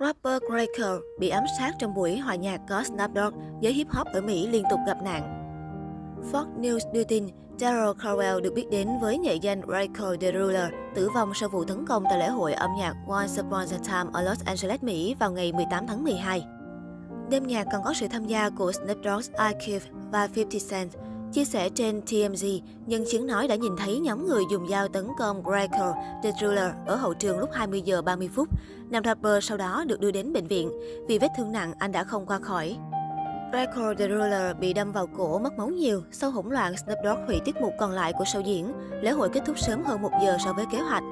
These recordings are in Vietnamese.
Rapper Cracker bị ám sát trong buổi hòa nhạc có Snoop Dogg, giới hip hop ở Mỹ liên tục gặp nạn. Fox News đưa tin, Daryl Carwell được biết đến với nghệ danh Rachel the Ruler, tử vong sau vụ tấn công tại lễ hội âm nhạc Once Upon a Time ở Los Angeles, Mỹ vào ngày 18 tháng 12. Đêm nhạc còn có sự tham gia của Snoop Dogg, Ice và 50 Cent. Chia sẻ trên TMZ, nhân chứng nói đã nhìn thấy nhóm người dùng dao tấn công Gregor The Driller ở hậu trường lúc 20 giờ 30 phút. Nam rapper sau đó được đưa đến bệnh viện. Vì vết thương nặng, anh đã không qua khỏi. Greco The Ruler bị đâm vào cổ, mất máu nhiều. Sau hỗn loạn, Snoop Dogg hủy tiết mục còn lại của show diễn. Lễ hội kết thúc sớm hơn một giờ so với kế hoạch.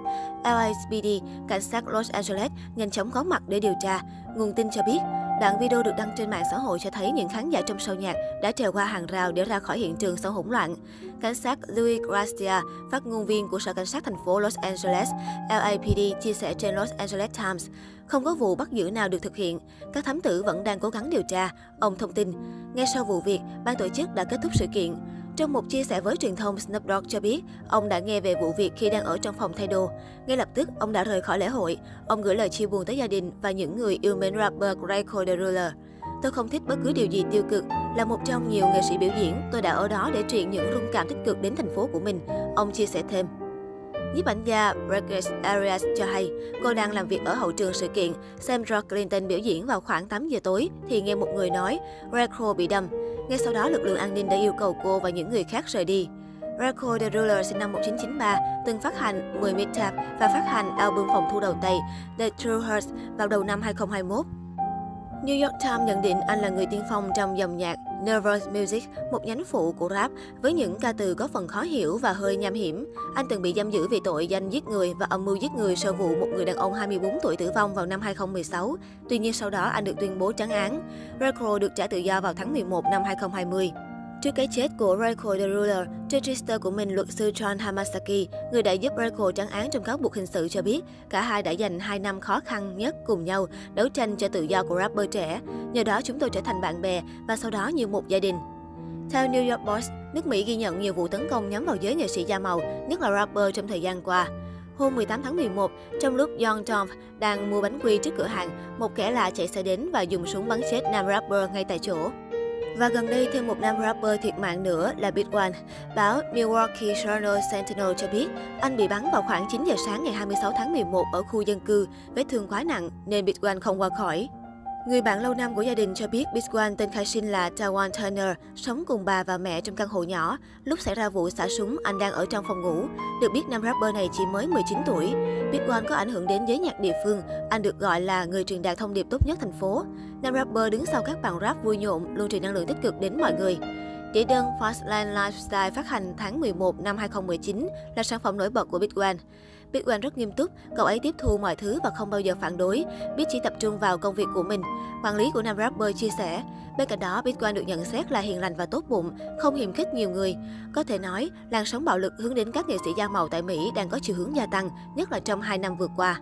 LAPD, cảnh sát Los Angeles, nhanh chóng có mặt để điều tra. Nguồn tin cho biết, Đoạn video được đăng trên mạng xã hội cho thấy những khán giả trong sâu nhạc đã trèo qua hàng rào để ra khỏi hiện trường sau hỗn loạn. Cảnh sát Louis Gracia, phát ngôn viên của Sở Cảnh sát thành phố Los Angeles, LAPD chia sẻ trên Los Angeles Times, không có vụ bắt giữ nào được thực hiện. Các thám tử vẫn đang cố gắng điều tra. Ông thông tin, ngay sau vụ việc, ban tổ chức đã kết thúc sự kiện. Trong một chia sẻ với truyền thông, Snoop Dogg cho biết ông đã nghe về vụ việc khi đang ở trong phòng thay đồ. Ngay lập tức, ông đã rời khỏi lễ hội. Ông gửi lời chia buồn tới gia đình và những người yêu mến rapper Greco the Ruler. Tôi không thích bất cứ điều gì tiêu cực. Là một trong nhiều nghệ sĩ biểu diễn, tôi đã ở đó để truyền những rung cảm tích cực đến thành phố của mình. Ông chia sẻ thêm. Nhiếp ảnh gia Burgess Arias cho hay, cô đang làm việc ở hậu trường sự kiện, xem George Clinton biểu diễn vào khoảng 8 giờ tối, thì nghe một người nói Greco bị đâm. Ngay sau đó, lực lượng an ninh đã yêu cầu cô và những người khác rời đi. Greco The Ruler sinh năm 1993, từng phát hành 10 mixtape và phát hành album phòng thu đầu tay The True Hearts vào đầu năm 2021. New York Times nhận định anh là người tiên phong trong dòng nhạc Nervous Music, một nhánh phụ của rap, với những ca từ có phần khó hiểu và hơi nham hiểm. Anh từng bị giam giữ vì tội danh giết người và âm mưu giết người sau vụ một người đàn ông 24 tuổi tử vong vào năm 2016. Tuy nhiên sau đó anh được tuyên bố trắng án. Recro được trả tự do vào tháng 11 năm 2020. Trước cái chết của Reiko the Ruler, trên Twitter của mình, luật sư John Hamasaki, người đã giúp Reiko trắng án trong cáo buộc hình sự cho biết, cả hai đã dành 2 năm khó khăn nhất cùng nhau đấu tranh cho tự do của rapper trẻ. Nhờ đó chúng tôi trở thành bạn bè và sau đó như một gia đình. Theo New York Post, nước Mỹ ghi nhận nhiều vụ tấn công nhắm vào giới nghệ sĩ da màu, nhất là rapper trong thời gian qua. Hôm 18 tháng 11, trong lúc John Trump đang mua bánh quy trước cửa hàng, một kẻ lạ chạy xe đến và dùng súng bắn chết nam rapper ngay tại chỗ. Và gần đây, thêm một nam rapper thiệt mạng nữa là Big One. Báo Milwaukee Journal Sentinel cho biết, anh bị bắn vào khoảng 9 giờ sáng ngày 26 tháng 11 ở khu dân cư, vết thương quá nặng nên Big One không qua khỏi. Người bạn lâu năm của gia đình cho biết Big One tên khai sinh là Tawan Turner, sống cùng bà và mẹ trong căn hộ nhỏ. Lúc xảy ra vụ xả súng, anh đang ở trong phòng ngủ. Được biết nam rapper này chỉ mới 19 tuổi. Big One có ảnh hưởng đến giới nhạc địa phương. Anh được gọi là người truyền đạt thông điệp tốt nhất thành phố. Nam rapper đứng sau các bạn rap vui nhộn, luôn truyền năng lượng tích cực đến mọi người. Đĩa đơn Fastland Lifestyle phát hành tháng 11 năm 2019 là sản phẩm nổi bật của Big One. Big One rất nghiêm túc, cậu ấy tiếp thu mọi thứ và không bao giờ phản đối, biết chỉ tập trung vào công việc của mình. Quản lý của nam rapper chia sẻ, bên cạnh đó Big One được nhận xét là hiền lành và tốt bụng, không hiềm khích nhiều người. Có thể nói, làn sóng bạo lực hướng đến các nghệ sĩ da màu tại Mỹ đang có chiều hướng gia tăng, nhất là trong hai năm vừa qua.